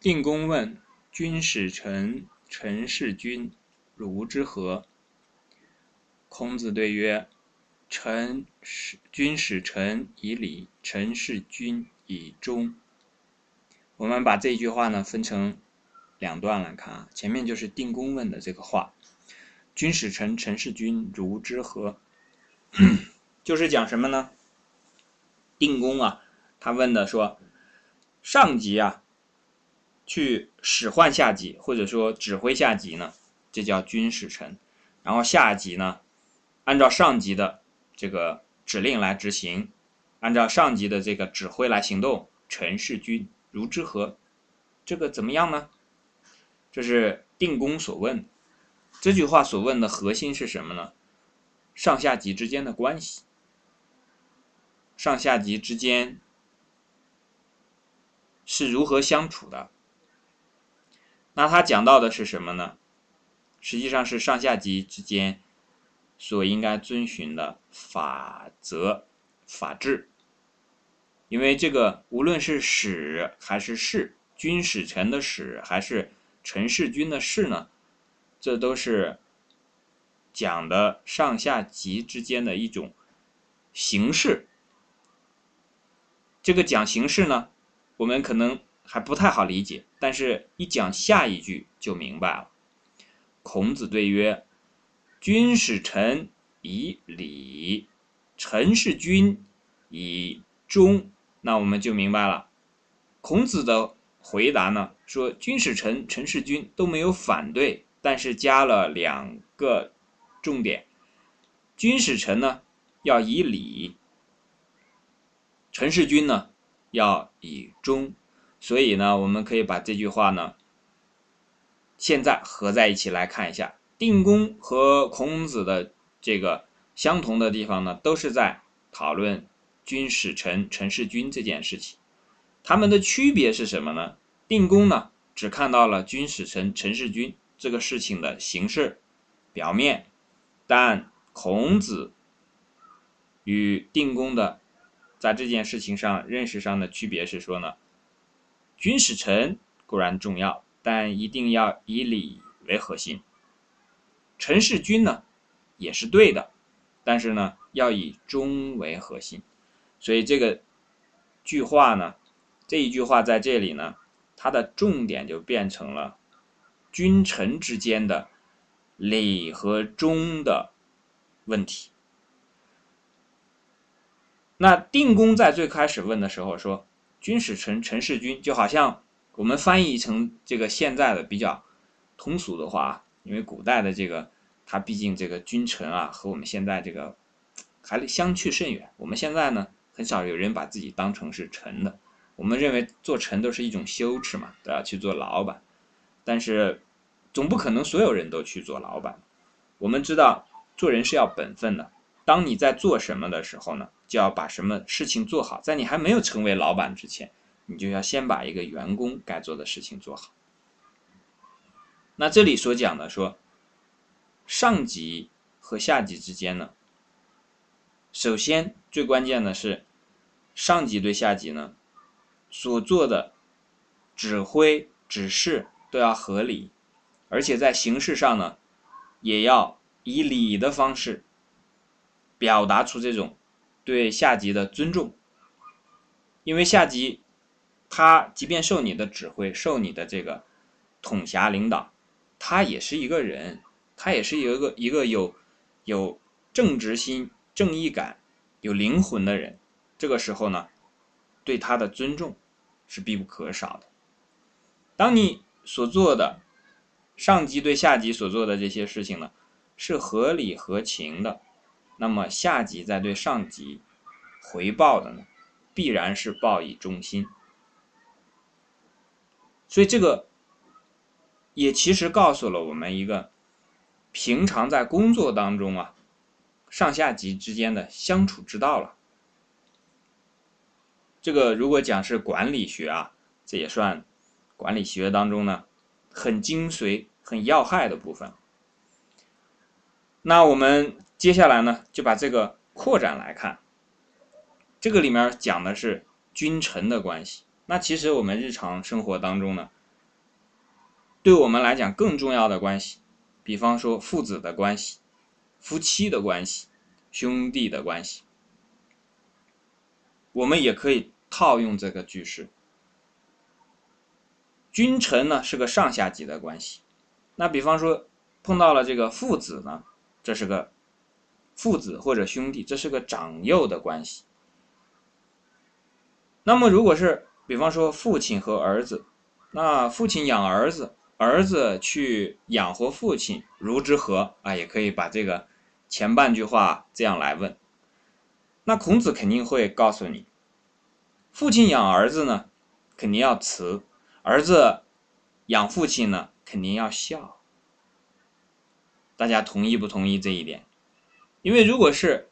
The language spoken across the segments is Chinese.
定公问：“君使臣，臣事君，如之何？”孔子对曰：“臣使君使臣以礼，臣事君以忠。”我们把这句话呢分成两段来看啊。前面就是定公问的这个话：“君使臣，臣事君，如之何？” 就是讲什么呢？定公啊，他问的说：“上级啊。”去使唤下级，或者说指挥下级呢，这叫军使臣。然后下级呢，按照上级的这个指令来执行，按照上级的这个指挥来行动。臣事君，如之何？这个怎么样呢？这是定公所问。这句话所问的核心是什么呢？上下级之间的关系，上下级之间是如何相处的？那他讲到的是什么呢？实际上是上下级之间所应该遵循的法则、法治。因为这个无论是使还是事，君使臣的使还是臣事君的事呢，这都是讲的上下级之间的一种形式。这个讲形式呢，我们可能。还不太好理解，但是一讲下一句就明白了。孔子对曰：“君使臣以礼，臣事君以忠。”那我们就明白了。孔子的回答呢，说君使臣，臣事君都没有反对，但是加了两个重点：君使臣呢要以礼，臣事君呢要以忠。所以呢，我们可以把这句话呢，现在合在一起来看一下。定公和孔子的这个相同的地方呢，都是在讨论君使臣，臣事君这件事情。他们的区别是什么呢？定公呢，只看到了君使臣，臣事君这个事情的形式、表面，但孔子与定公的在这件事情上认识上的区别是说呢。君使臣固然重要，但一定要以礼为核心。臣事君呢，也是对的，但是呢，要以忠为核心。所以这个句话呢，这一句话在这里呢，它的重点就变成了君臣之间的礼和忠的问题。那定公在最开始问的时候说。君使臣，臣事君，就好像我们翻译成这个现在的比较通俗的话啊，因为古代的这个，它毕竟这个君臣啊，和我们现在这个还相去甚远。我们现在呢，很少有人把自己当成是臣的，我们认为做臣都是一种羞耻嘛，都要去做老板。但是，总不可能所有人都去做老板。我们知道，做人是要本分的。当你在做什么的时候呢，就要把什么事情做好。在你还没有成为老板之前，你就要先把一个员工该做的事情做好。那这里所讲的说，上级和下级之间呢，首先最关键的是，上级对下级呢所做的指挥指示都要合理，而且在形式上呢，也要以礼的方式。表达出这种对下级的尊重，因为下级他即便受你的指挥，受你的这个统辖领导，他也是一个人，他也是一个一个有有正直心、正义感、有灵魂的人。这个时候呢，对他的尊重是必不可少的。当你所做的上级对下级所做的这些事情呢，是合理合情的。那么下级在对上级回报的呢，必然是报以忠心。所以这个也其实告诉了我们一个平常在工作当中啊，上下级之间的相处之道了。这个如果讲是管理学啊，这也算管理学当中呢很精髓、很要害的部分。那我们。接下来呢，就把这个扩展来看。这个里面讲的是君臣的关系。那其实我们日常生活当中呢，对我们来讲更重要的关系，比方说父子的关系、夫妻的关系、兄弟的关系，我们也可以套用这个句式。君臣呢是个上下级的关系，那比方说碰到了这个父子呢，这是个父子或者兄弟，这是个长幼的关系。那么如果是比方说父亲和儿子，那父亲养儿子，儿子去养活父亲，如之何啊？也可以把这个前半句话这样来问。那孔子肯定会告诉你，父亲养儿子呢，肯定要慈。儿子养父亲呢，肯定要孝。大家同意不同意这一点？因为如果是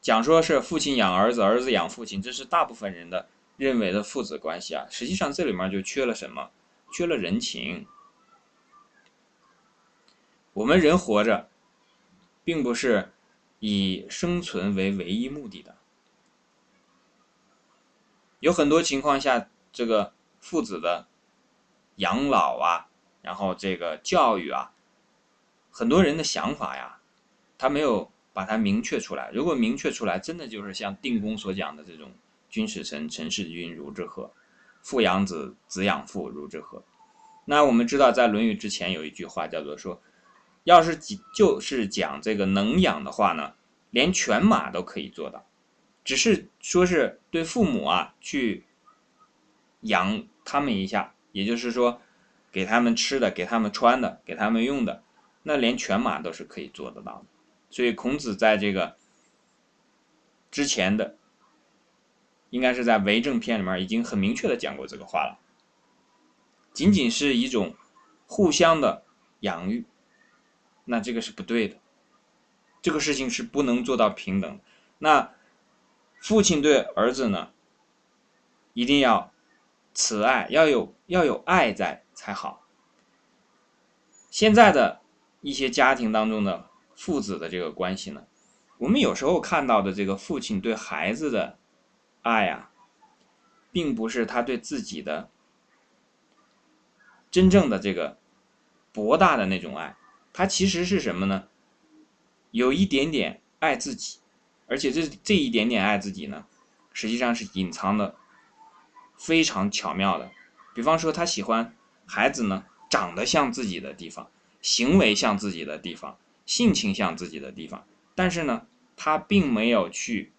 讲说是父亲养儿子，儿子养父亲，这是大部分人的认为的父子关系啊。实际上这里面就缺了什么？缺了人情。我们人活着，并不是以生存为唯一目的的，有很多情况下，这个。父子的养老啊，然后这个教育啊，很多人的想法呀，他没有把它明确出来。如果明确出来，真的就是像定公所讲的这种“君使臣，臣事君，如之何？父养子，子养父，如之何？”那我们知道，在《论语》之前有一句话叫做说，要是就是讲这个能养的话呢，连犬马都可以做到，只是说是对父母啊去。养他们一下，也就是说，给他们吃的，给他们穿的，给他们用的，那连犬马都是可以做得到的。所以孔子在这个之前的，应该是在《为政篇》里面已经很明确的讲过这个话了。仅仅是一种互相的养育，那这个是不对的。这个事情是不能做到平等。那父亲对儿子呢，一定要。慈爱要有要有爱在才好。现在的一些家庭当中的父子的这个关系呢，我们有时候看到的这个父亲对孩子的爱啊，并不是他对自己的真正的这个博大的那种爱，他其实是什么呢？有一点点爱自己，而且这这一点点爱自己呢，实际上是隐藏的。非常巧妙的，比方说他喜欢孩子呢，长得像自己的地方，行为像自己的地方，性情像自己的地方，但是呢，他并没有去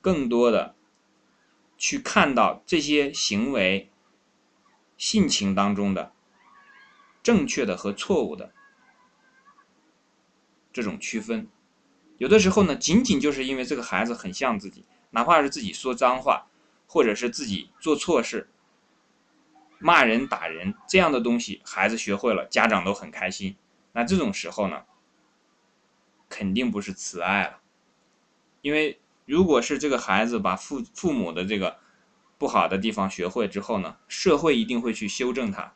更多的去看到这些行为、性情当中的正确的和错误的这种区分。有的时候呢，仅仅就是因为这个孩子很像自己，哪怕是自己说脏话。或者是自己做错事，骂人打人这样的东西，孩子学会了，家长都很开心。那这种时候呢，肯定不是慈爱了，因为如果是这个孩子把父父母的这个不好的地方学会之后呢，社会一定会去修正他。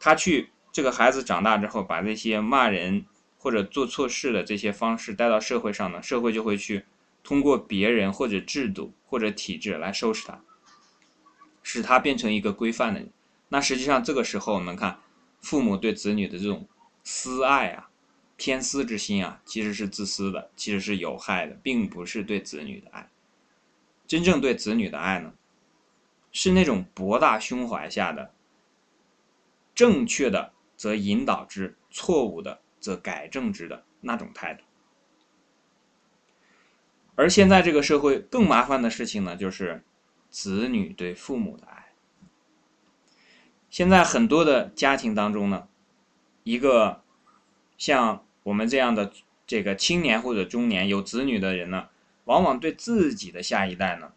他去这个孩子长大之后，把这些骂人或者做错事的这些方式带到社会上呢，社会就会去。通过别人或者制度或者体制来收拾他，使他变成一个规范的人。那实际上这个时候，我们看父母对子女的这种私爱啊、偏私之心啊，其实是自私的，其实是有害的，并不是对子女的爱。真正对子女的爱呢，是那种博大胸怀下的正确的则引导之，错误的则改正之的那种态度。而现在这个社会更麻烦的事情呢，就是子女对父母的爱。现在很多的家庭当中呢，一个像我们这样的这个青年或者中年有子女的人呢，往往对自己的下一代呢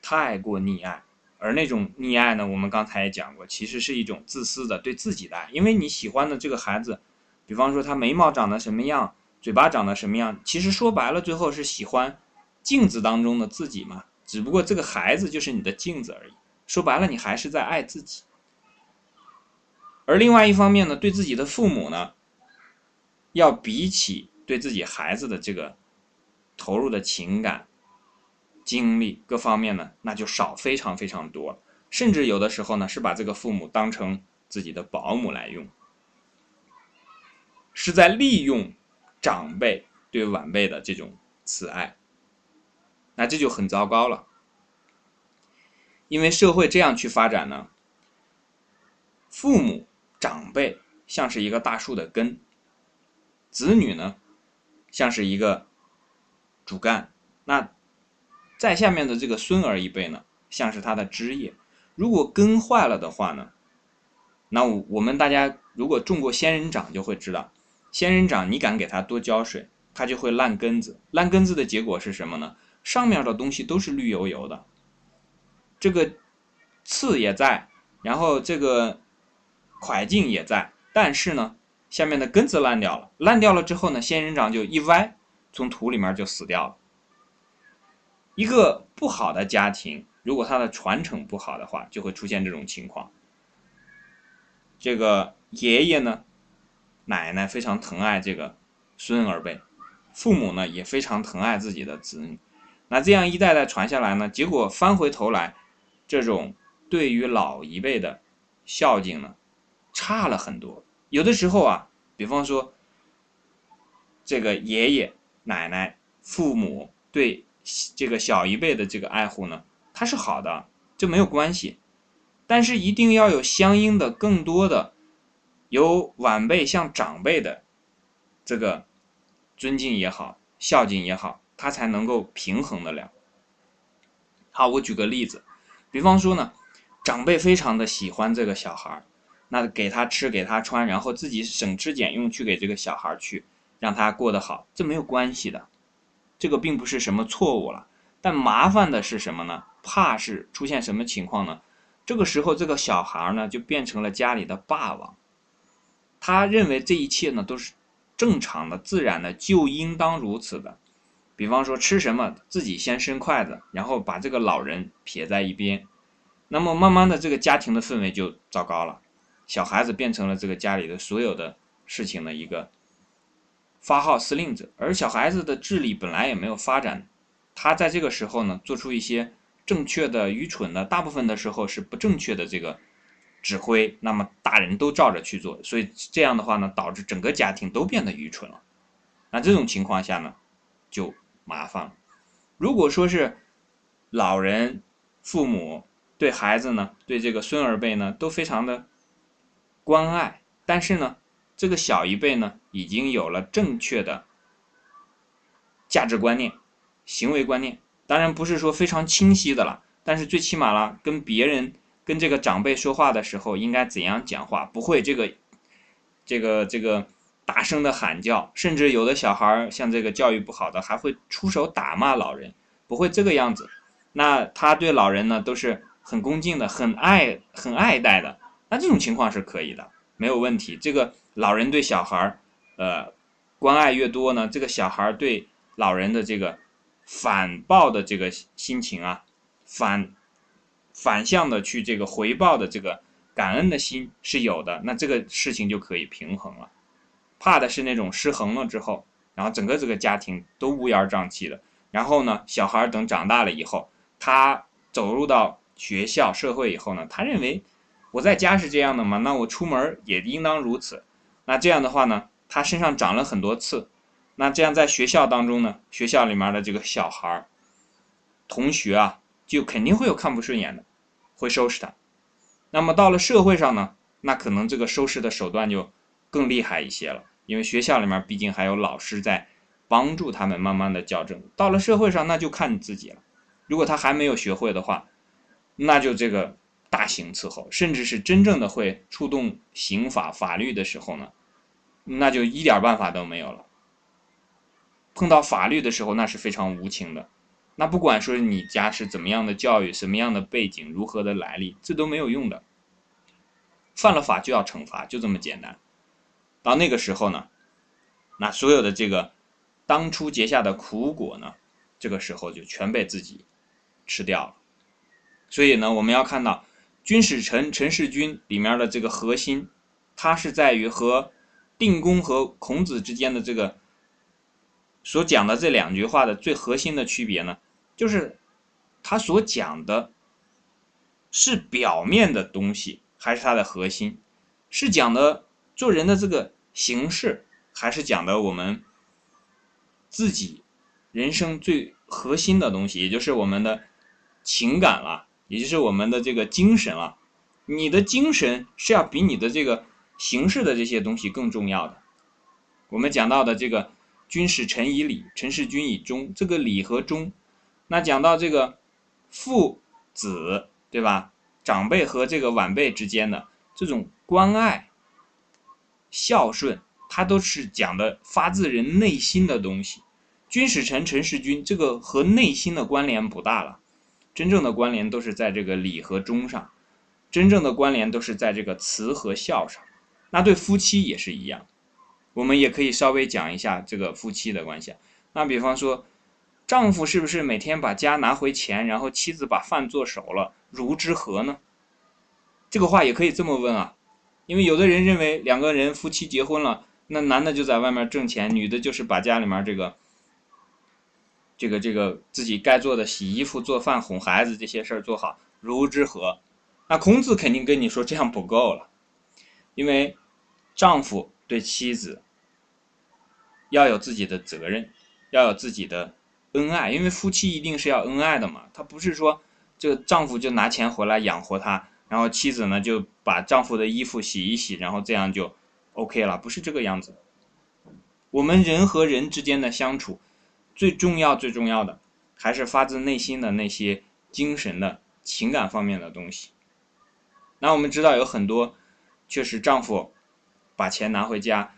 太过溺爱，而那种溺爱呢，我们刚才也讲过，其实是一种自私的对自己的爱，因为你喜欢的这个孩子，比方说他眉毛长得什么样，嘴巴长得什么样，其实说白了，最后是喜欢。镜子当中的自己嘛，只不过这个孩子就是你的镜子而已。说白了，你还是在爱自己。而另外一方面呢，对自己的父母呢，要比起对自己孩子的这个投入的情感、精力各方面呢，那就少非常非常多。甚至有的时候呢，是把这个父母当成自己的保姆来用，是在利用长辈对晚辈的这种慈爱，那这就很糟糕了。因为社会这样去发展呢，父母长辈像是一个大树的根，子女呢像是一个主干，那在下面的这个孙儿一辈呢，像是他的枝叶。如果根坏了的话呢，那我们大家如果种过仙人掌就会知道，仙人掌你敢给它多浇水，它就会烂根子。烂根子的结果是什么呢？上面的东西都是绿油油的。这个刺也在，然后这个块茎也在，但是呢，下面的根子烂掉了。烂掉了之后呢，仙人掌就一歪，从土里面就死掉了。一个不好的家庭，如果它的传承不好的话，就会出现这种情况。这个爷爷呢，奶奶非常疼爱这个孙儿辈，父母呢也非常疼爱自己的子女。那这样一代代传下来呢，结果翻回头来。这种对于老一辈的孝敬呢，差了很多。有的时候啊，比方说这个爷爷奶奶、父母对这个小一辈的这个爱护呢，它是好的，这没有关系。但是一定要有相应的更多的由晚辈向长辈的这个尊敬也好、孝敬也好，他才能够平衡得了。好，我举个例子。比方说呢，长辈非常的喜欢这个小孩儿，那给他吃给他穿，然后自己省吃俭用去给这个小孩去让他过得好，这没有关系的，这个并不是什么错误了。但麻烦的是什么呢？怕是出现什么情况呢？这个时候这个小孩呢就变成了家里的霸王，他认为这一切呢都是正常的、自然的，就应当如此的。比方说吃什么，自己先伸筷子，然后把这个老人撇在一边，那么慢慢的这个家庭的氛围就糟糕了，小孩子变成了这个家里的所有的事情的一个发号司令者，而小孩子的智力本来也没有发展，他在这个时候呢做出一些正确的、愚蠢的，大部分的时候是不正确的这个指挥，那么大人都照着去做，所以这样的话呢，导致整个家庭都变得愚蠢了。那这种情况下呢，就。麻烦了。如果说是老人、父母对孩子呢，对这个孙儿辈呢，都非常的关爱，但是呢，这个小一辈呢，已经有了正确的价值观念、行为观念，当然不是说非常清晰的了，但是最起码了，跟别人、跟这个长辈说话的时候应该怎样讲话，不会这个、这个、这个。大声的喊叫，甚至有的小孩儿像这个教育不好的，还会出手打骂老人，不会这个样子。那他对老人呢，都是很恭敬的，很爱、很爱戴的。那这种情况是可以的，没有问题。这个老人对小孩儿，呃，关爱越多呢，这个小孩儿对老人的这个反报的这个心情啊，反反向的去这个回报的这个感恩的心是有的，那这个事情就可以平衡了。怕的是那种失衡了之后，然后整个这个家庭都乌烟瘴气的。然后呢，小孩等长大了以后，他走入到学校、社会以后呢，他认为我在家是这样的嘛，那我出门也应当如此。那这样的话呢，他身上长了很多刺。那这样在学校当中呢，学校里面的这个小孩儿同学啊，就肯定会有看不顺眼的，会收拾他。那么到了社会上呢，那可能这个收拾的手段就。更厉害一些了，因为学校里面毕竟还有老师在帮助他们慢慢的矫正。到了社会上，那就看你自己了。如果他还没有学会的话，那就这个大刑伺候，甚至是真正的会触动刑法法律的时候呢，那就一点办法都没有了。碰到法律的时候，那是非常无情的。那不管说你家是怎么样的教育，什么样的背景，如何的来历，这都没有用的。犯了法就要惩罚，就这么简单。到那个时候呢，那所有的这个当初结下的苦果呢，这个时候就全被自己吃掉了。所以呢，我们要看到《军使臣陈世军》里面的这个核心，它是在于和定公和孔子之间的这个所讲的这两句话的最核心的区别呢，就是他所讲的是表面的东西，还是它的核心。是讲的做人的这个形式，还是讲的我们自己人生最核心的东西，也就是我们的情感了，也就是我们的这个精神了。你的精神是要比你的这个形式的这些东西更重要的。我们讲到的这个“君使臣以礼，臣事君以忠”，这个礼和忠，那讲到这个父子，对吧？长辈和这个晚辈之间的这种关爱、孝顺，它都是讲的发自人内心的东西。君使臣，臣事君，这个和内心的关联不大了，真正的关联都是在这个礼和忠上，真正的关联都是在这个慈和孝上。那对夫妻也是一样，我们也可以稍微讲一下这个夫妻的关系。那比方说，丈夫是不是每天把家拿回钱，然后妻子把饭做熟了？如之何呢？这个话也可以这么问啊，因为有的人认为两个人夫妻结婚了，那男的就在外面挣钱，女的就是把家里面这个、这个、这个自己该做的洗衣服、做饭、哄孩子这些事儿做好，如之何？那孔子肯定跟你说这样不够了，因为丈夫对妻子要有自己的责任，要有自己的恩爱，因为夫妻一定是要恩爱的嘛，他不是说。这个丈夫就拿钱回来养活她，然后妻子呢就把丈夫的衣服洗一洗，然后这样就 OK 了，不是这个样子。我们人和人之间的相处，最重要最重要的还是发自内心的那些精神的情感方面的东西。那我们知道有很多，确实丈夫把钱拿回家，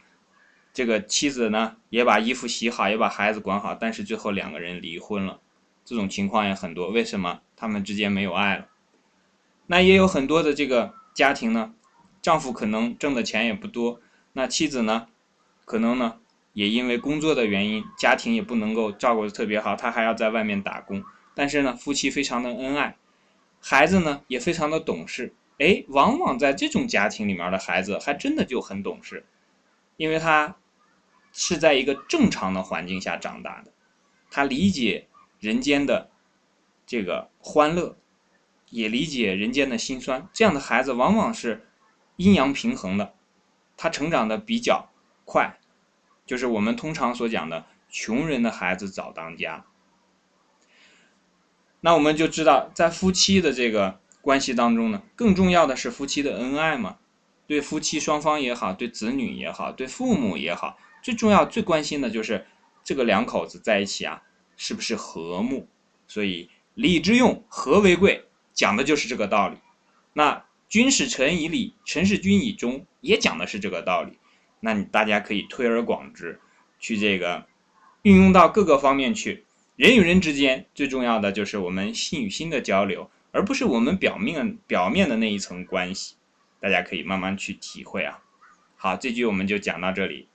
这个妻子呢也把衣服洗好，也把孩子管好，但是最后两个人离婚了。这种情况也很多，为什么他们之间没有爱了？那也有很多的这个家庭呢，丈夫可能挣的钱也不多，那妻子呢，可能呢也因为工作的原因，家庭也不能够照顾的特别好，他还要在外面打工。但是呢，夫妻非常的恩爱，孩子呢也非常的懂事。哎，往往在这种家庭里面的孩子还真的就很懂事，因为他是在一个正常的环境下长大的，他理解。人间的这个欢乐，也理解人间的辛酸。这样的孩子往往是阴阳平衡的，他成长的比较快，就是我们通常所讲的穷人的孩子早当家。那我们就知道，在夫妻的这个关系当中呢，更重要的是夫妻的恩爱嘛。对夫妻双方也好，对子女也好，对父母也好，最重要、最关心的就是这个两口子在一起啊。是不是和睦？所以礼之用，和为贵，讲的就是这个道理。那君使臣以礼，臣事君以忠，也讲的是这个道理。那你大家可以推而广之，去这个运用到各个方面去。人与人之间最重要的就是我们心与心的交流，而不是我们表面表面的那一层关系。大家可以慢慢去体会啊。好，这句我们就讲到这里。